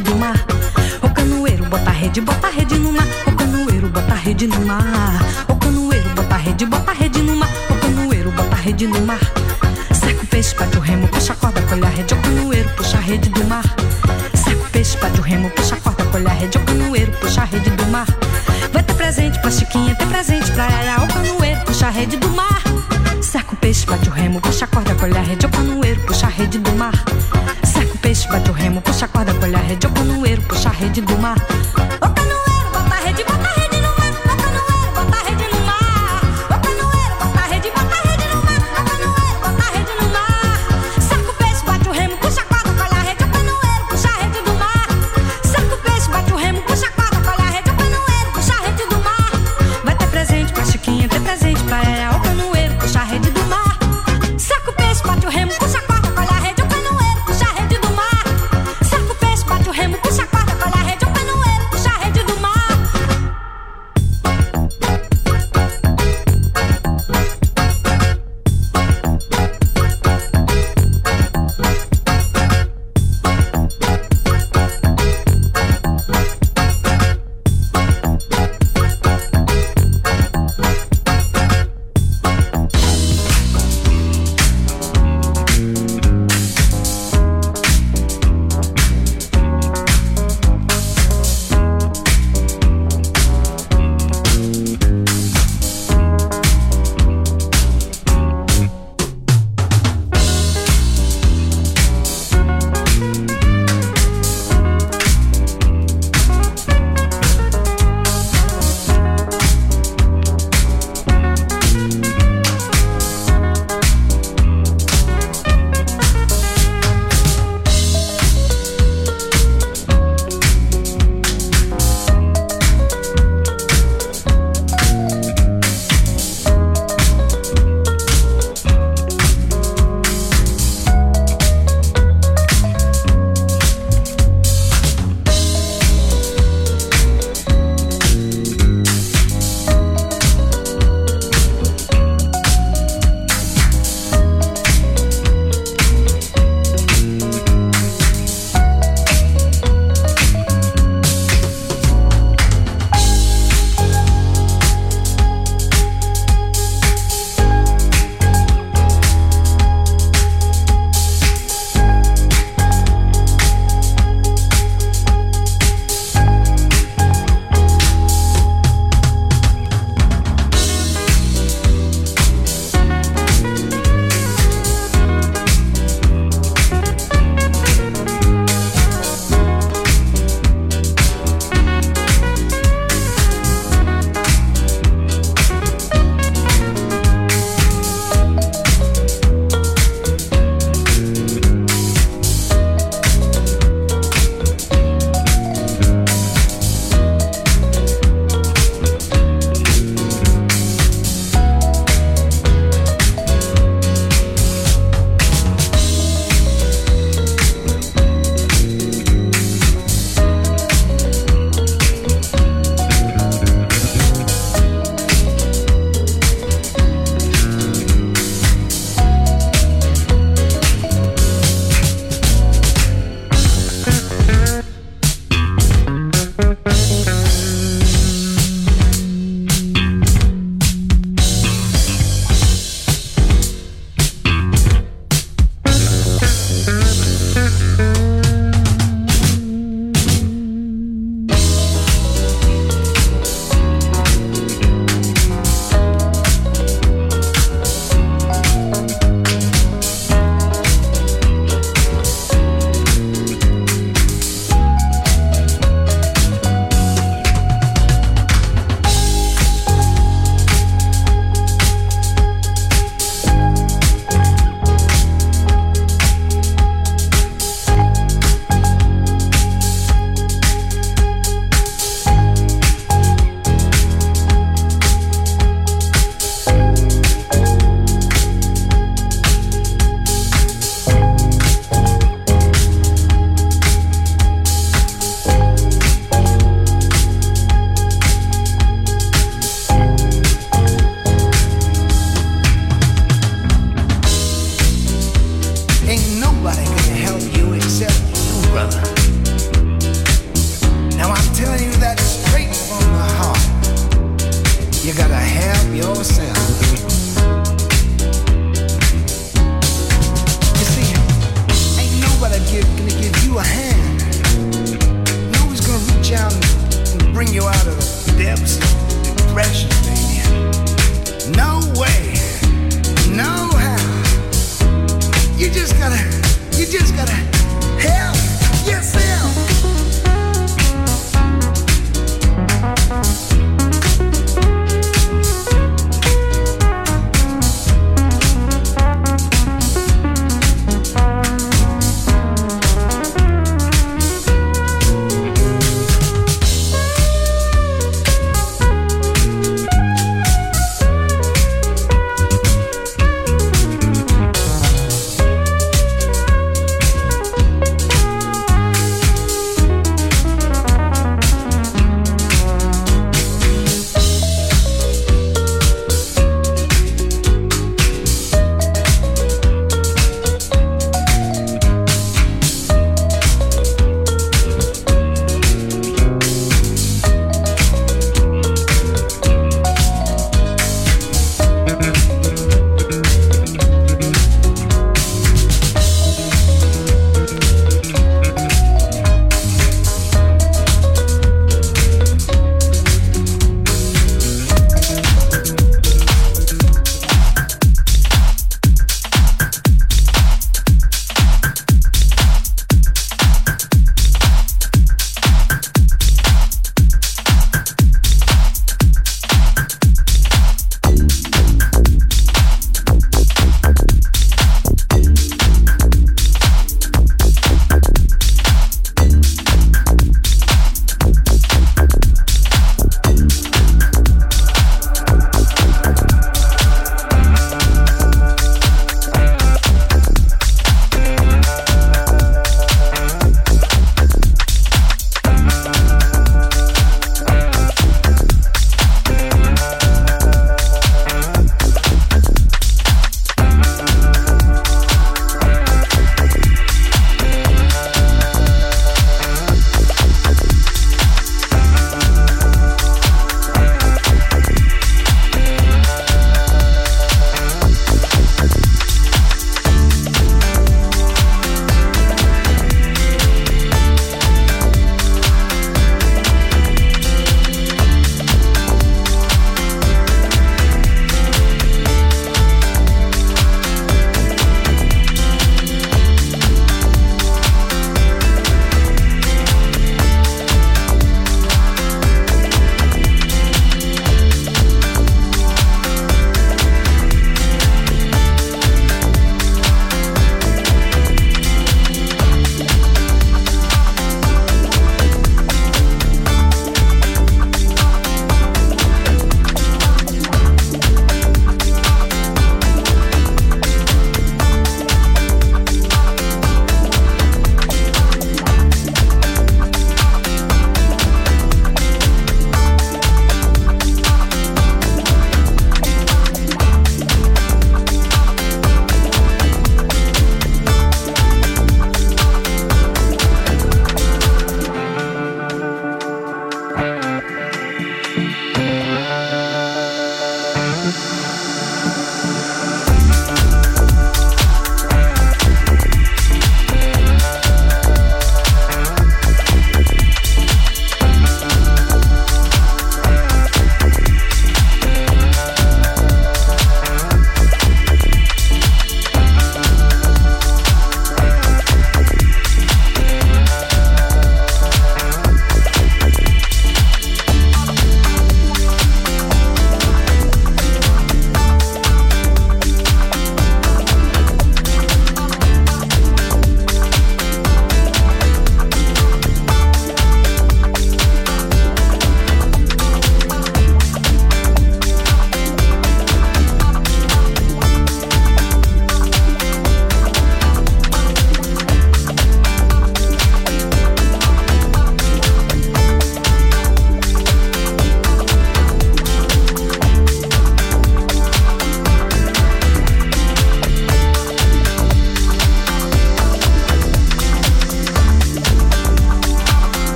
do mar. O canoeiro bota rede, bota rede no mar. O canoeiro bota rede no mar. O canoeiro bota rede, bota rede no mar. O canoeiro bota rede no mar. Saca o peixe, bate o remo, puxa a corda, colhe a rede. O canoeiro puxa a rede do mar. Saca o peixe, bate o remo, puxa a corda, colhe a rede. O canoeiro puxa a rede do mar. Vai ter presente pra Chiquinha, ter presente pra O canoeiro puxa a rede do mar. Cerca o peixe, bate o remo, puxa a corda, colhe a rede, opa no puxa a rede do mar. Cerca o peixe, bate o remo, puxa a corda, colhe a rede, opa no puxa a rede do mar. Oh!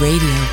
Radio.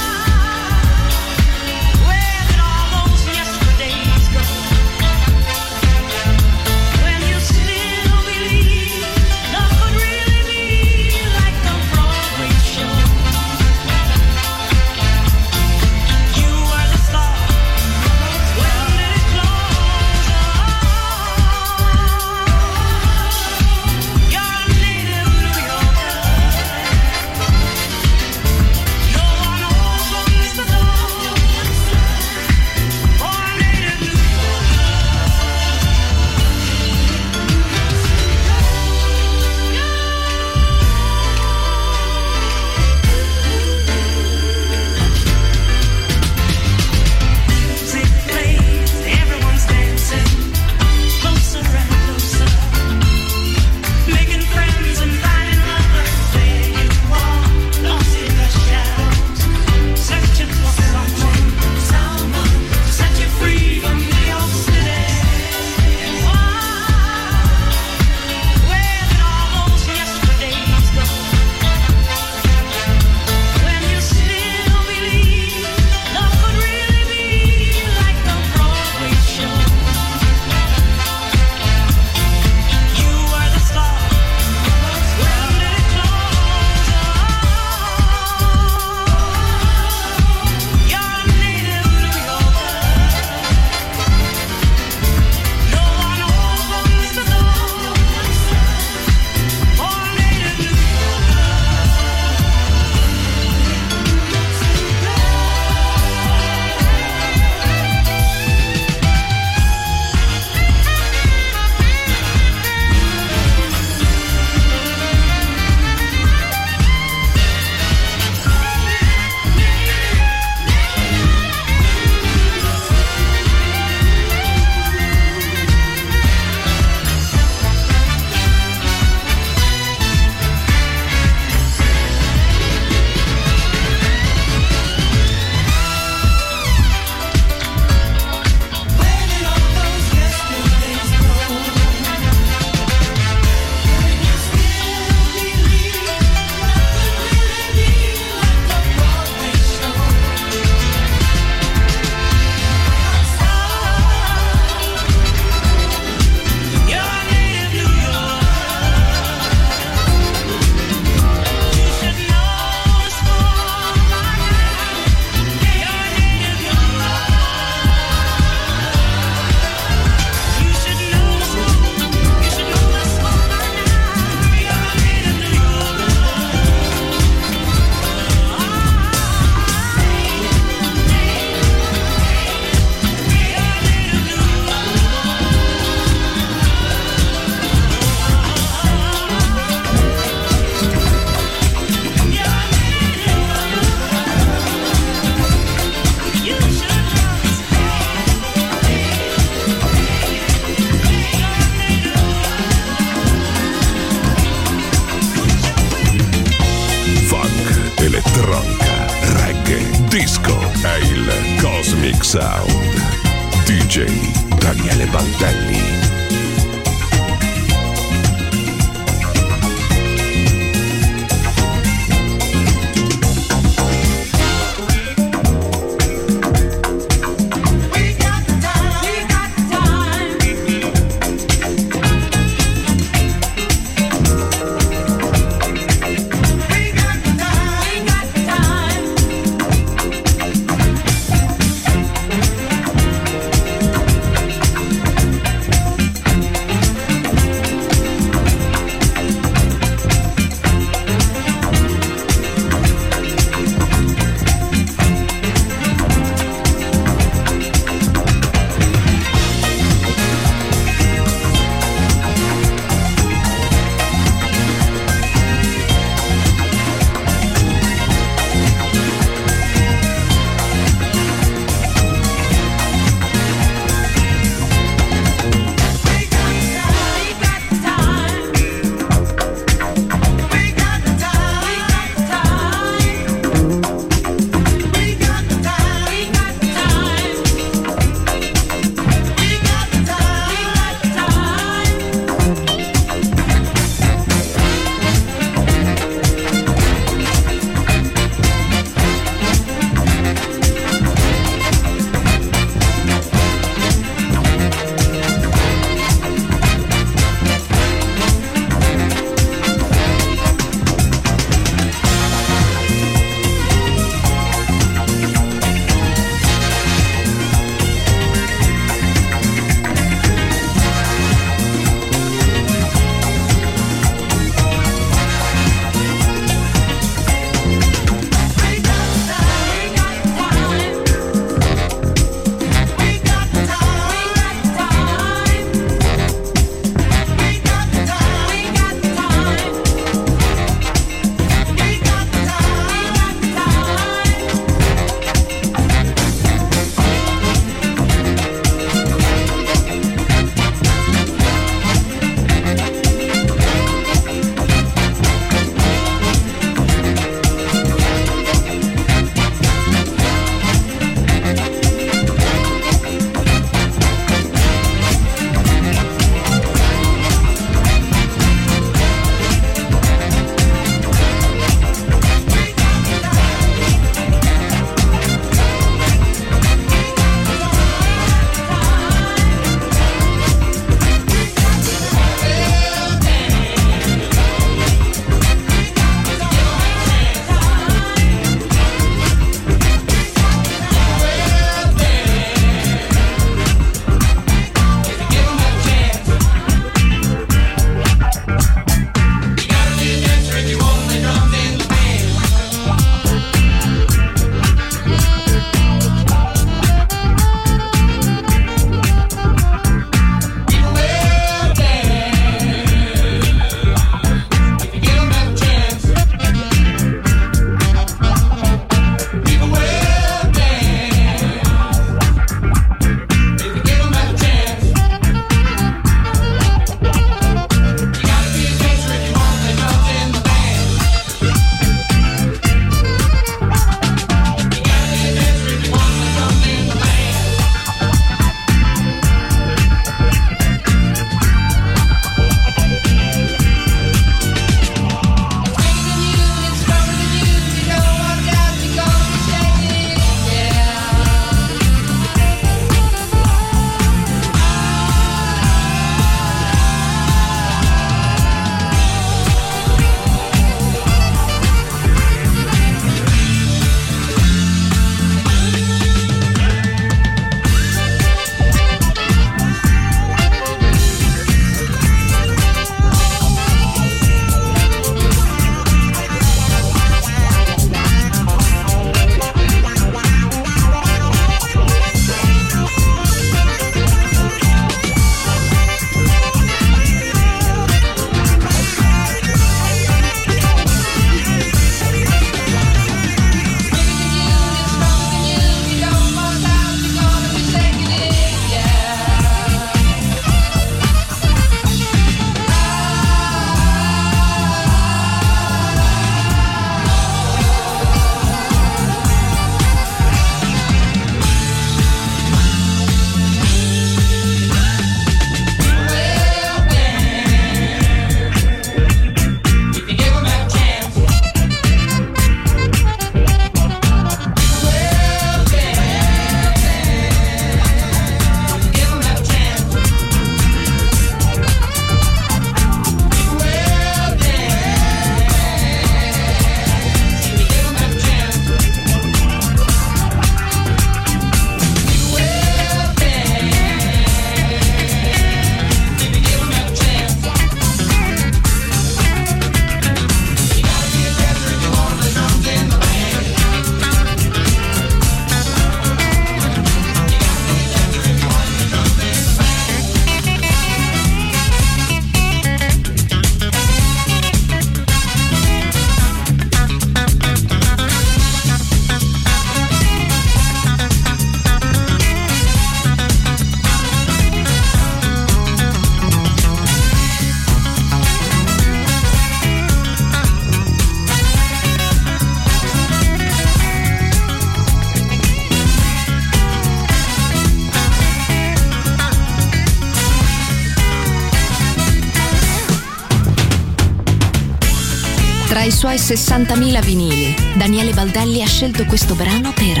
60.000 vinili. Daniele Baldelli ha scelto questo brano per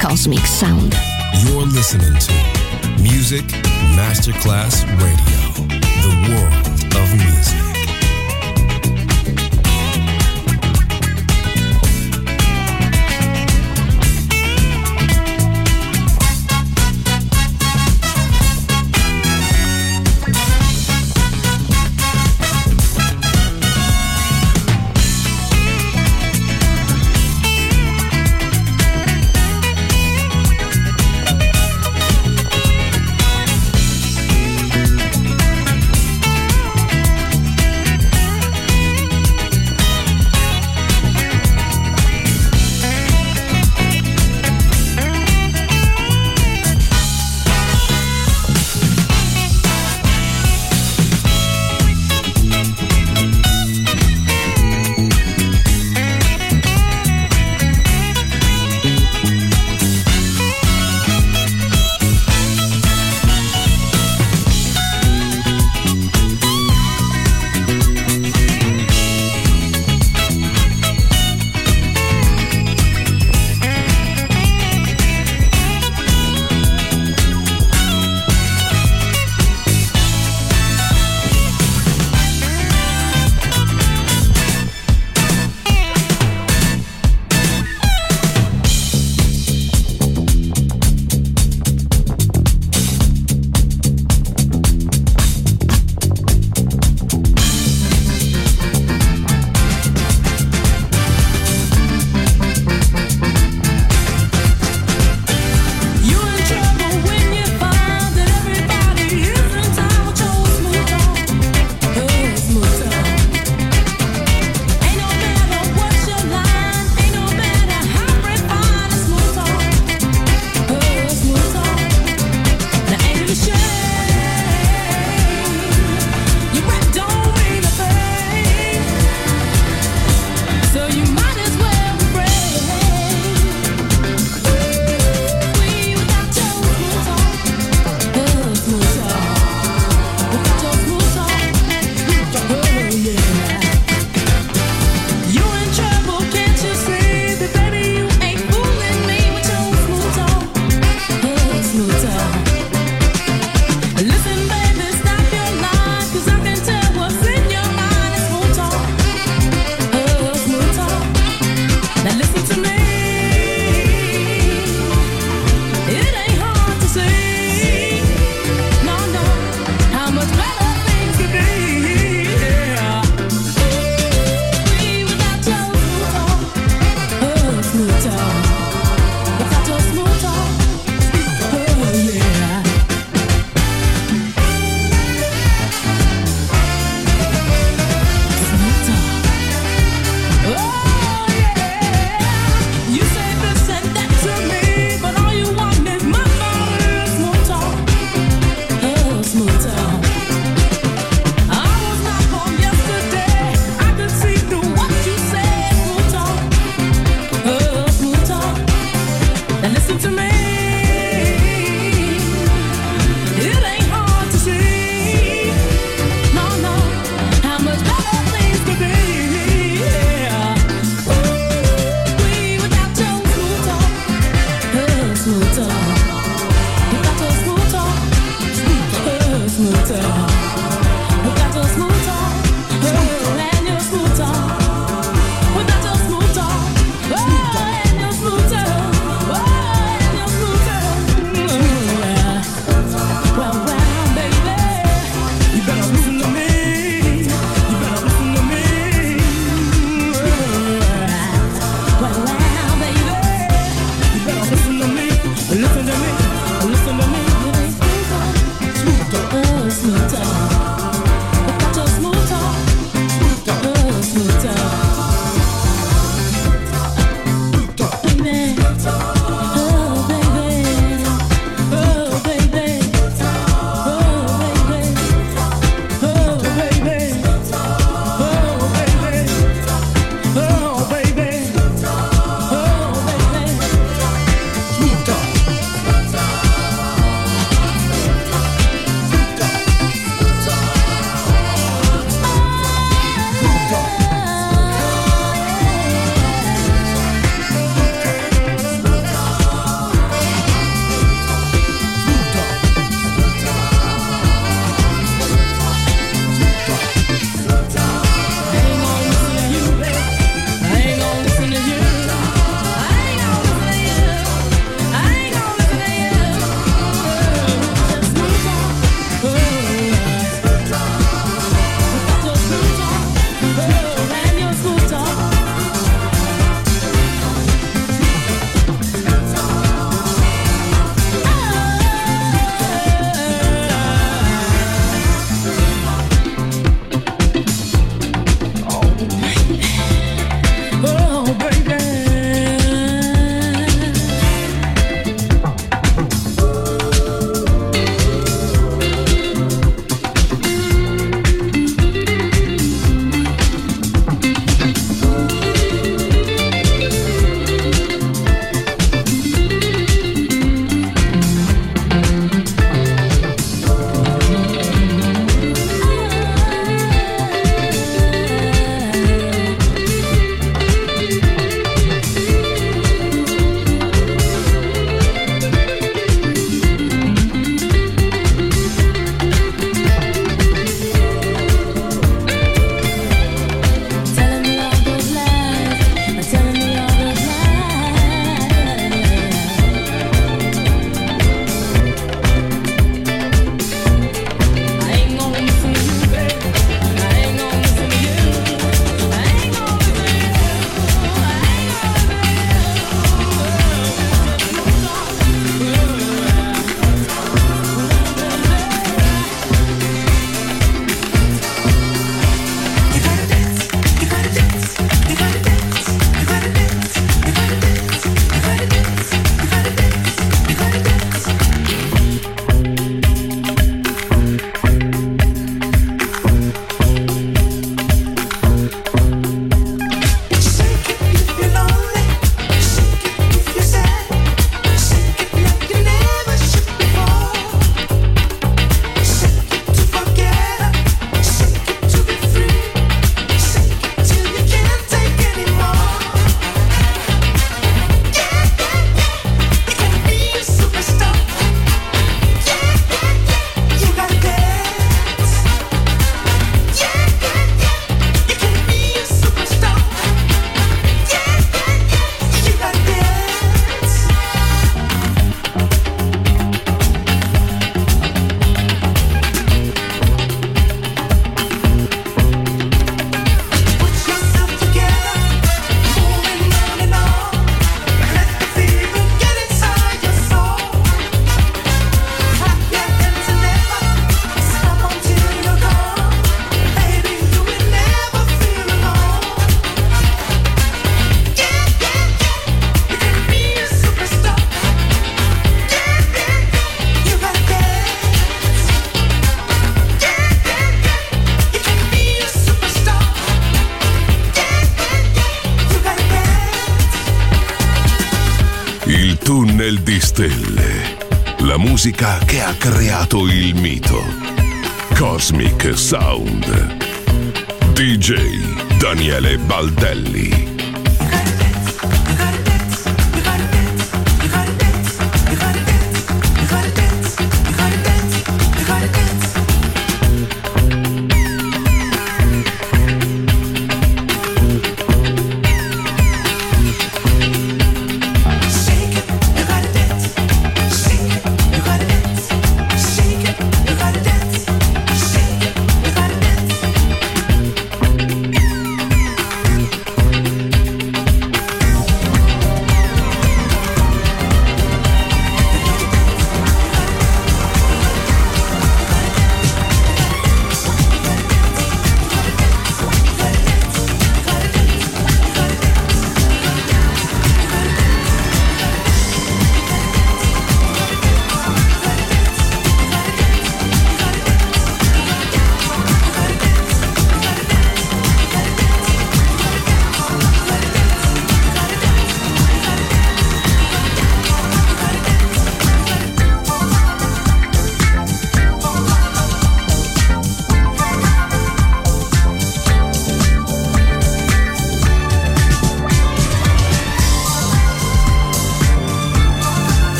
Cosmic Sound. You're listening to Music Masterclass Radio. The World.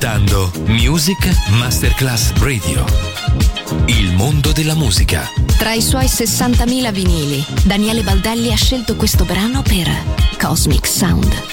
Ascoltando Music Masterclass Radio. Il mondo della musica. Tra i suoi 60.000 vinili, Daniele Baldelli ha scelto questo brano per Cosmic Sound.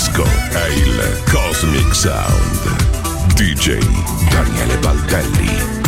disco è il Cosmic Sound. DJ Daniele Baldelli.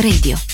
Radio.